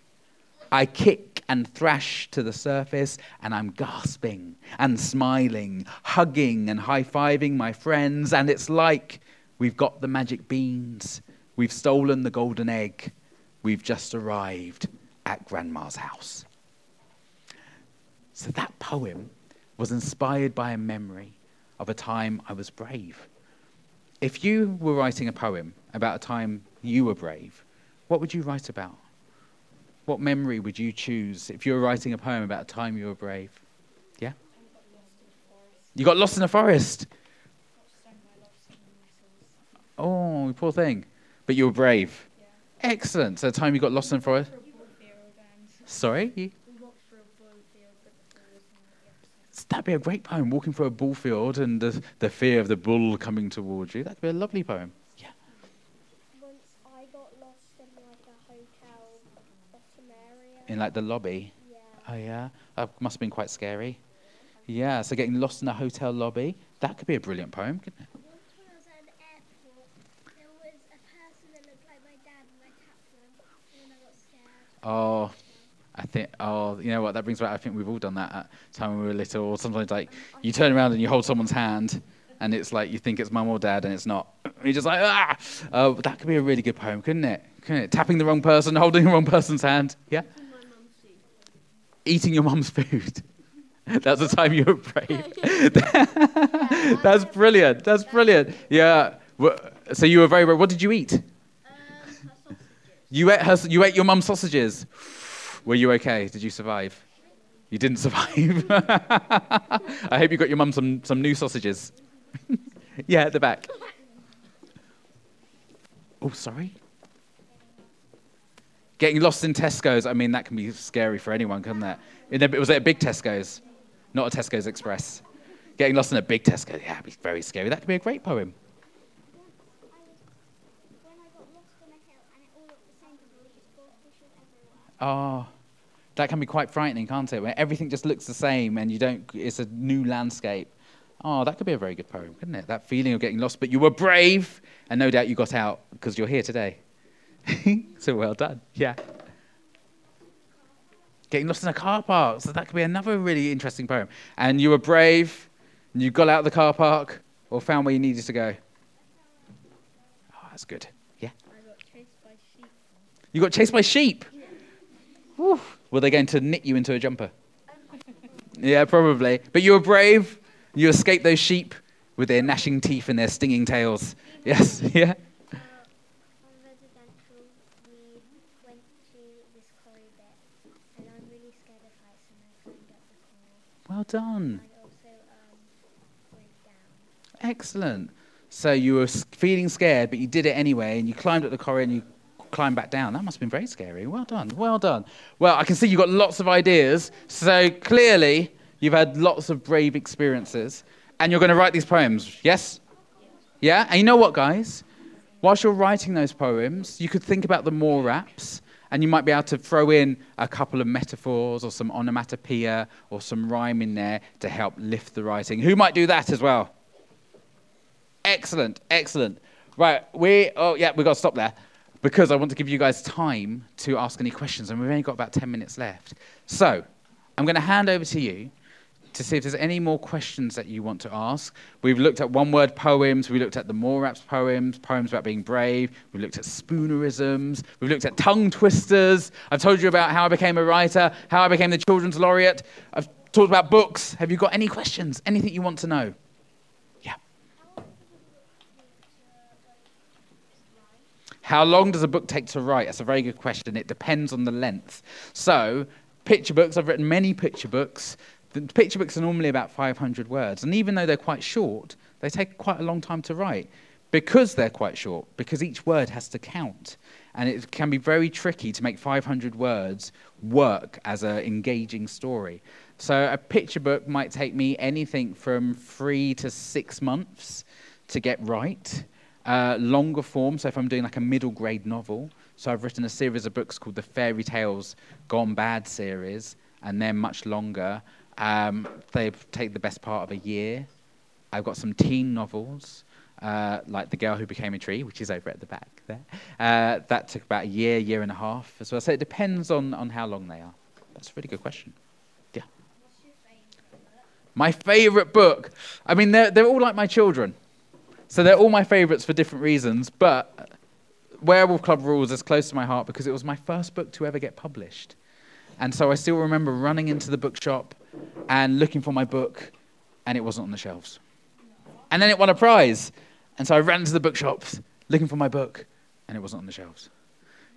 I kick and thrash to the surface, and I'm gasping and smiling, hugging and high fiving my friends, and it's like we've got the magic beans, we've stolen the golden egg, we've just arrived at Grandma's house. So that poem was inspired by a memory of a time I was brave. If you were writing a poem about a time you were brave, what would you write about? What memory would you choose if you were writing a poem about a time you were brave? Yeah? You got lost in a forest. Oh, poor thing. But you were brave. Excellent. So the time you got lost in a forest. Sorry? You? That'd be a great poem, walking through a bull field and the, the fear of the bull coming towards you. That'd be a lovely poem. Yeah. Once I got lost in like a hotel bottom area. In like the lobby. Yeah. Oh, yeah. That must have been quite scary. Yeah, so getting lost in a hotel lobby. That could be a brilliant poem, couldn't it? Once I was at an airport, there was a person that looked like my dad and I tapped and I got scared. Oh, I think, oh, you know what? That brings back, I think we've all done that at time when we were little. Or sometimes, like, you turn around and you hold someone's hand, and it's like you think it's mum or dad, and it's not. <clears throat> You're just like, ah! Uh, that could be a really good poem, couldn't it? Couldn't it? Tapping the wrong person, holding the wrong person's hand. Yeah? Eating your mum's food. <laughs> That's the time you were brave. <laughs> That's brilliant. That's brilliant. Yeah. So you were very brave. What did you eat? You ate, her, you ate your mum's sausages. Were you okay? Did you survive? You didn't <laughs> survive. I hope you got your mum some, some new sausages. <laughs> yeah, at the back. Oh, sorry. Getting lost in Tesco's, I mean, that can be scary for anyone, couldn't that? it? Was a big Tesco's? Not a Tesco's Express. Getting lost in a big Tesco, yeah, it'd be very scary. That could be a great poem. Once I was when I got lost on a hill and it all looked the same to me, just goldfishes everywhere. Oh, that can be quite frightening, can't it? Where everything just looks the same and you don't, it's a new landscape. Oh, that could be a very good poem, couldn't it? That feeling of getting lost, but you were brave, and no doubt you got out because you're here today. <laughs> so well done. Yeah. Getting lost in a car park. So that could be another really interesting poem. And you were brave, and you got out of the car park, or found where you needed to go. Oh, that's good. Yeah. I got chased by sheep. You got chased by sheep. Whew. Were they going to knit you into a jumper? yeah, probably. But you were brave. You escaped those sheep with their gnashing teeth and their stinging tails. Yes, <laughs> yeah. Uh, on residential, we went to this quarry bit, and I'm really scared of heights, and I climbed up the quarry. Well done. I also um, went down. Excellent. So you were feeling scared, but you did it anyway, and you climbed up the corridor and you climbed back down. That must have been very scary. Well done. Well done. Well, I can see you've got lots of ideas. So clearly, you've had lots of brave experiences, and you're going to write these poems. Yes? Yeah? And you know what, guys? Whilst you're writing those poems, you could think about the Moraps, and you might be able to throw in a couple of metaphors or some onomatopoeia or some rhyme in there to help lift the writing. Who might do that as well? Excellent, excellent. Right, we, oh yeah, we've got to stop there because I want to give you guys time to ask any questions, and we've only got about 10 minutes left. So, I'm going to hand over to you to see if there's any more questions that you want to ask. We've looked at one word poems, we looked at the Moraps poems, poems about being brave, we've looked at spoonerisms, we've looked at tongue twisters. I've told you about how I became a writer, how I became the children's laureate. I've talked about books. Have you got any questions? Anything you want to know? How long does a book take to write? That's a very good question. It depends on the length. So, picture books, I've written many picture books. The picture books are normally about 500 words. And even though they're quite short, they take quite a long time to write because they're quite short, because each word has to count. And it can be very tricky to make 500 words work as an engaging story. So, a picture book might take me anything from three to six months to get right. Uh, longer form, so if I'm doing like a middle grade novel, so I've written a series of books called the Fairy Tales Gone Bad series, and they're much longer. Um, they take the best part of a year. I've got some teen novels, uh, like The Girl Who Became a Tree, which is over at the back there. Uh, that took about a year, year and a half as well. So it depends on, on how long they are. That's a really good question. Yeah. My favourite book. I mean, they're, they're all like my children. So they're all my favourites for different reasons, but Werewolf Club Rules is close to my heart because it was my first book to ever get published. And so I still remember running into the bookshop and looking for my book, and it wasn't on the shelves. And then it won a prize. And so I ran to the bookshops looking for my book, and it wasn't on the shelves.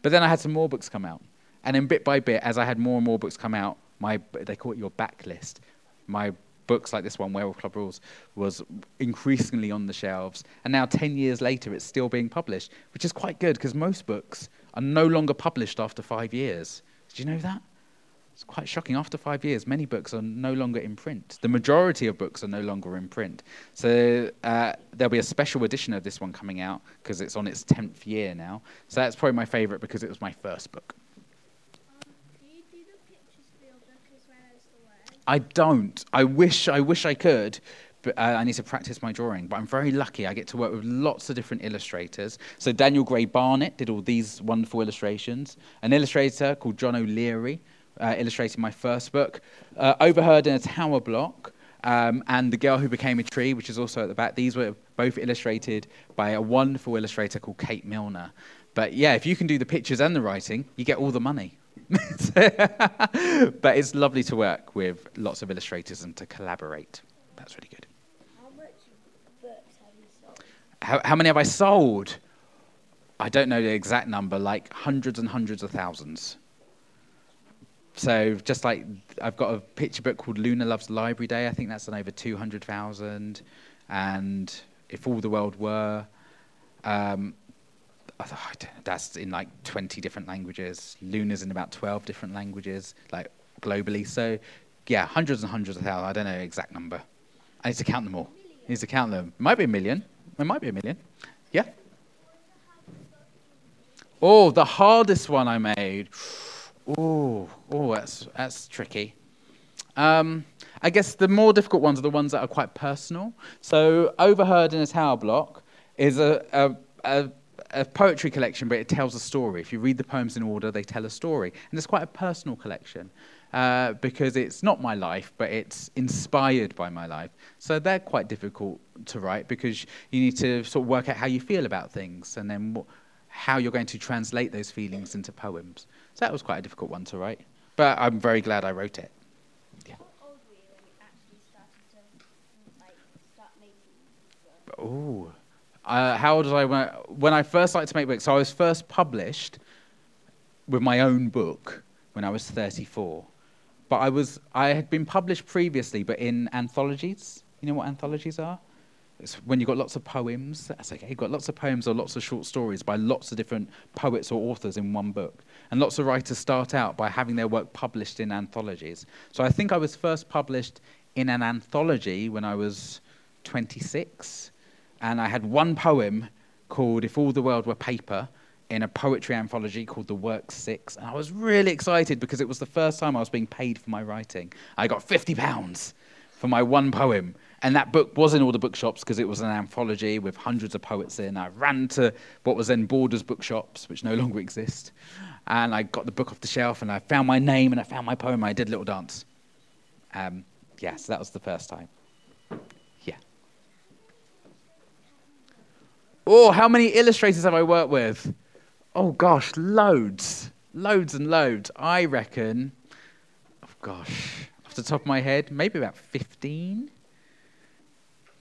But then I had some more books come out. And then bit by bit, as I had more and more books come out, my, they call it your backlist. My books like this one, Werewolf Club Rules, was increasingly on the shelves. And now, 10 years later, it's still being published, which is quite good because most books are no longer published after five years. Did you know that? It's quite shocking. After five years, many books are no longer in print. The majority of books are no longer in print. So uh, there'll be a special edition of this one coming out because it's on its 10th year now. So that's probably my favourite because it was my first book. Um, do you do the pictures for your book as well as the words? I don't. I wish. I wish I could, but uh, I need to practice my drawing. But I'm very lucky. I get to work with lots of different illustrators. So Daniel Gray Barnett did all these wonderful illustrations. An illustrator called John O'Leary uh, illustrated my first book. Uh, Overheard in a Tower Block. Um, and The Girl Who Became a Tree, which is also at the back. These were both illustrated by a wonderful illustrator called Kate Milner. But yeah, if you can do the pictures and the writing, you get all the money. <laughs> but it's lovely to work with lots of illustrators and to collaborate. That's really good. How much books have you sold? How, many have I sold? I don't know the exact number, like hundreds and hundreds of thousands. So just like I've got a picture book called Luna Loves Library Day. I think that's done over 200,000. And If All the World Were, um, that's in like 20 different languages. Luna's in about 12 different languages, like globally. So, yeah, hundreds and hundreds of thousands. I don't know exact number. I need to count them all. I need to count them. It might be a million. It might be a million. Yeah. Oh, the hardest one I made. Oh, oh, that's that's tricky. Um, I guess the more difficult ones are the ones that are quite personal. So, Overheard in a Tower Block is a, a, a, a poetry collection, but it tells a story. If you read the poems in order, they tell a story. And it's quite a personal collection uh, because it's not my life, but it's inspired by my life. So, they're quite difficult to write because you need to sort of work out how you feel about things and then how you're going to translate those feelings into poems. So, that was quite a difficult one to write. But I'm very glad I wrote it. How old were you when you actually started to like start making? Oh, uh, how old was I when, when I first started to make books? So I was first published with my own book when I was 34. But I was I had been published previously, but in anthologies. You know what anthologies are? It's when you've got lots of poems. That's okay. You've got lots of poems or lots of short stories by lots of different poets or authors in one book. And lots of writers start out by having their work published in anthologies. So I think I was first published in an anthology when I was 26 and I had one poem called If All the World Were Paper in a poetry anthology called The Works Six. And I was really excited because it was the first time I was being paid for my writing. I got £50 for my one poem. And that book was in all the bookshops because it was an anthology with hundreds of poets in. I ran to what was then Borders bookshops, which no <laughs> longer exist. And I got the book off the shelf and I found my name and I found my poem. I did a little dance. Um, yeah, so that was the first time. Oh, how many illustrators have I worked with? Oh gosh, loads. Loads and loads. I reckon, oh gosh, off the top of my head, maybe about 15?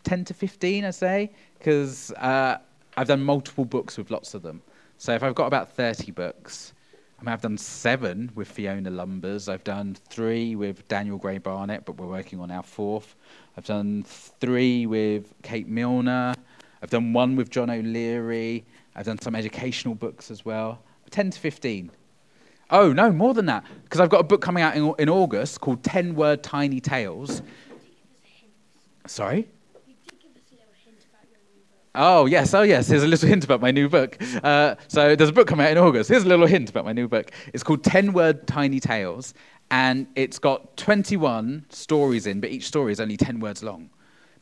10 to 15, I say, because uh, I've done multiple books with lots of them. So if I've got about 30 books, I mean, I've done seven with Fiona Lumbers. I've done three with Daniel Gray Barnett, but we're working on our fourth. I've done three with Kate Milner. I've done one with John O'Leary. I've done some educational books as well. 10 to 15. Oh, no, more than that. Because I've got a book coming out in, in August called 10 Word Tiny Tales. Sorry? Oh, yes, oh, yes. Here's a little hint about my new book. Uh, so there's a book coming out in August. Here's a little hint about my new book. It's called 10 Word Tiny Tales, and it's got 21 stories in, but each story is only 10 words long.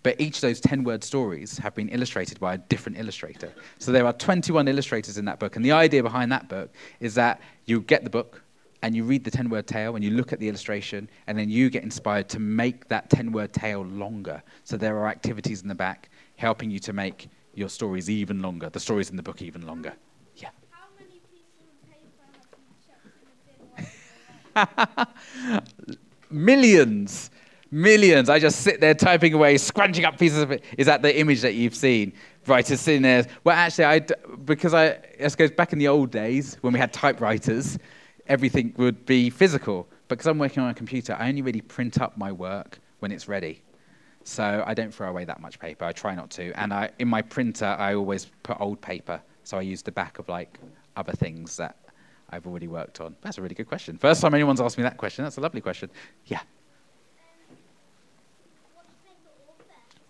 But each of those 10 word stories have been illustrated by a different illustrator. So there are 21 illustrators in that book. And the idea behind that book is that you get the book and you read the 10 word tale and you look at the illustration, and then you get inspired to make that 10 word tale longer. So there are activities in the back helping you to make your stories even longer, the stories in the book even longer. Yeah. How many pieces of paper have you chucked in the bin while you were <laughs> millions, millions. I just sit there typing away, scrunching up pieces of it. Is that the image that you've seen? Writers sitting there. Well, actually, I, because I this goes back in the old days when we had typewriters, everything would be physical. But because I'm working on a computer, I only really print up my work when it's ready. So I don't throw away that much paper. I try not to. And I, in my printer, I always put old paper. So I use the back of like other things that I've already worked on. That's a really good question. First time anyone's asked me that question. That's a lovely question. Yeah.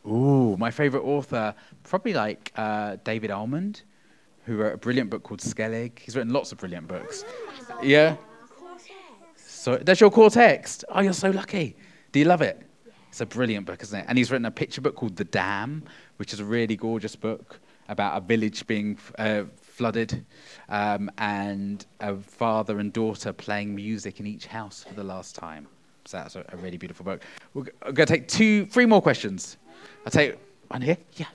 Ooh, my favorite author, probably like uh, David Almond, who wrote a brilliant book called Skellig. He's written lots of brilliant books. Yeah. So that's your core text. Oh, you're so lucky. Do you love it? It's a brilliant book, isn't it? And he's written a picture book called The Dam, which is a really gorgeous book about a village being uh, flooded um, and a father and daughter playing music in each house for the last time. So that's a, a really beautiful book. We're I'm going to take two, three more questions. I'll take one here. Yeah.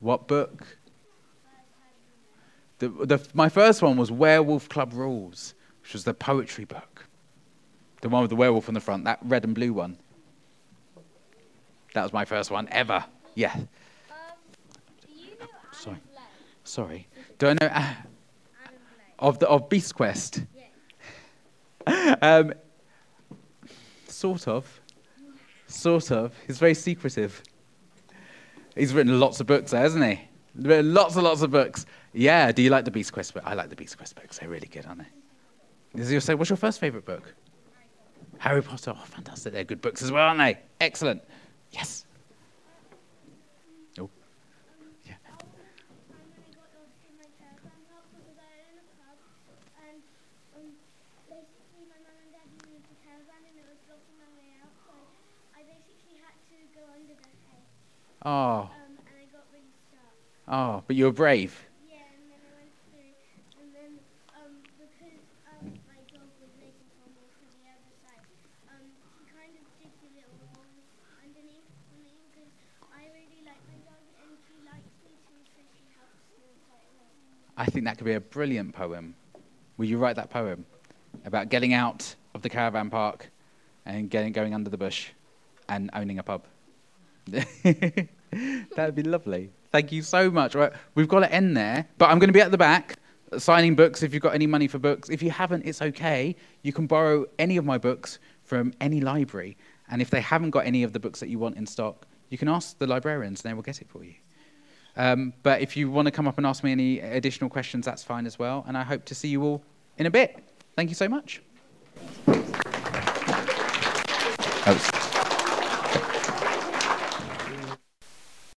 What book? The, the, my first one was Werewolf Club Rules, which was the poetry book. The one with the werewolf on the front, that red and blue one. That was my first one ever. Yeah. Um, do you know Sorry. Sorry. Do I know uh, of the of Beast Quest? <laughs> um, sort of. Sort of. He's very secretive. He's written lots of books, hasn't he? Written lots and lots of books. Yeah. Do you like the Beast Quest book? I like the Beast Quest books. They're really good, aren't they? Does you say, what's your first favourite book? Harry Potter. Oh, fantastic. They're good books as well, aren't they? Excellent. Yes. Oh. Yeah. And when I got lost in my caravan park because I own a pub and um, basically my mum and dad moved the caravan and it was blocking my way out so I basically had to go under the hay Oh. um, and I got really stuck. Oh, but you were brave. Yeah, and then I went through and then um, because um, my dog was making fumbles to the other side, um, she kind of digged a little hole underneath for me because I really like my dog and she likes me too so she helps me quite a lot. I think that could be a brilliant poem. Will you write that poem about getting out of the caravan park and getting, going under the bush and owning a pub? <laughs> that would be lovely. Thank you so much. Right, we've got to end there, but I'm going to be at the back signing books if you've got any money for books. If you haven't, it's okay. You can borrow any of my books from any library, and if they haven't got any of the books that you want in stock, you can ask the librarians and they will get it for you. Um, but if you want to come up and ask me any additional questions, that's fine as well. And I hope to see you all in a bit. Thank you so much. Oh.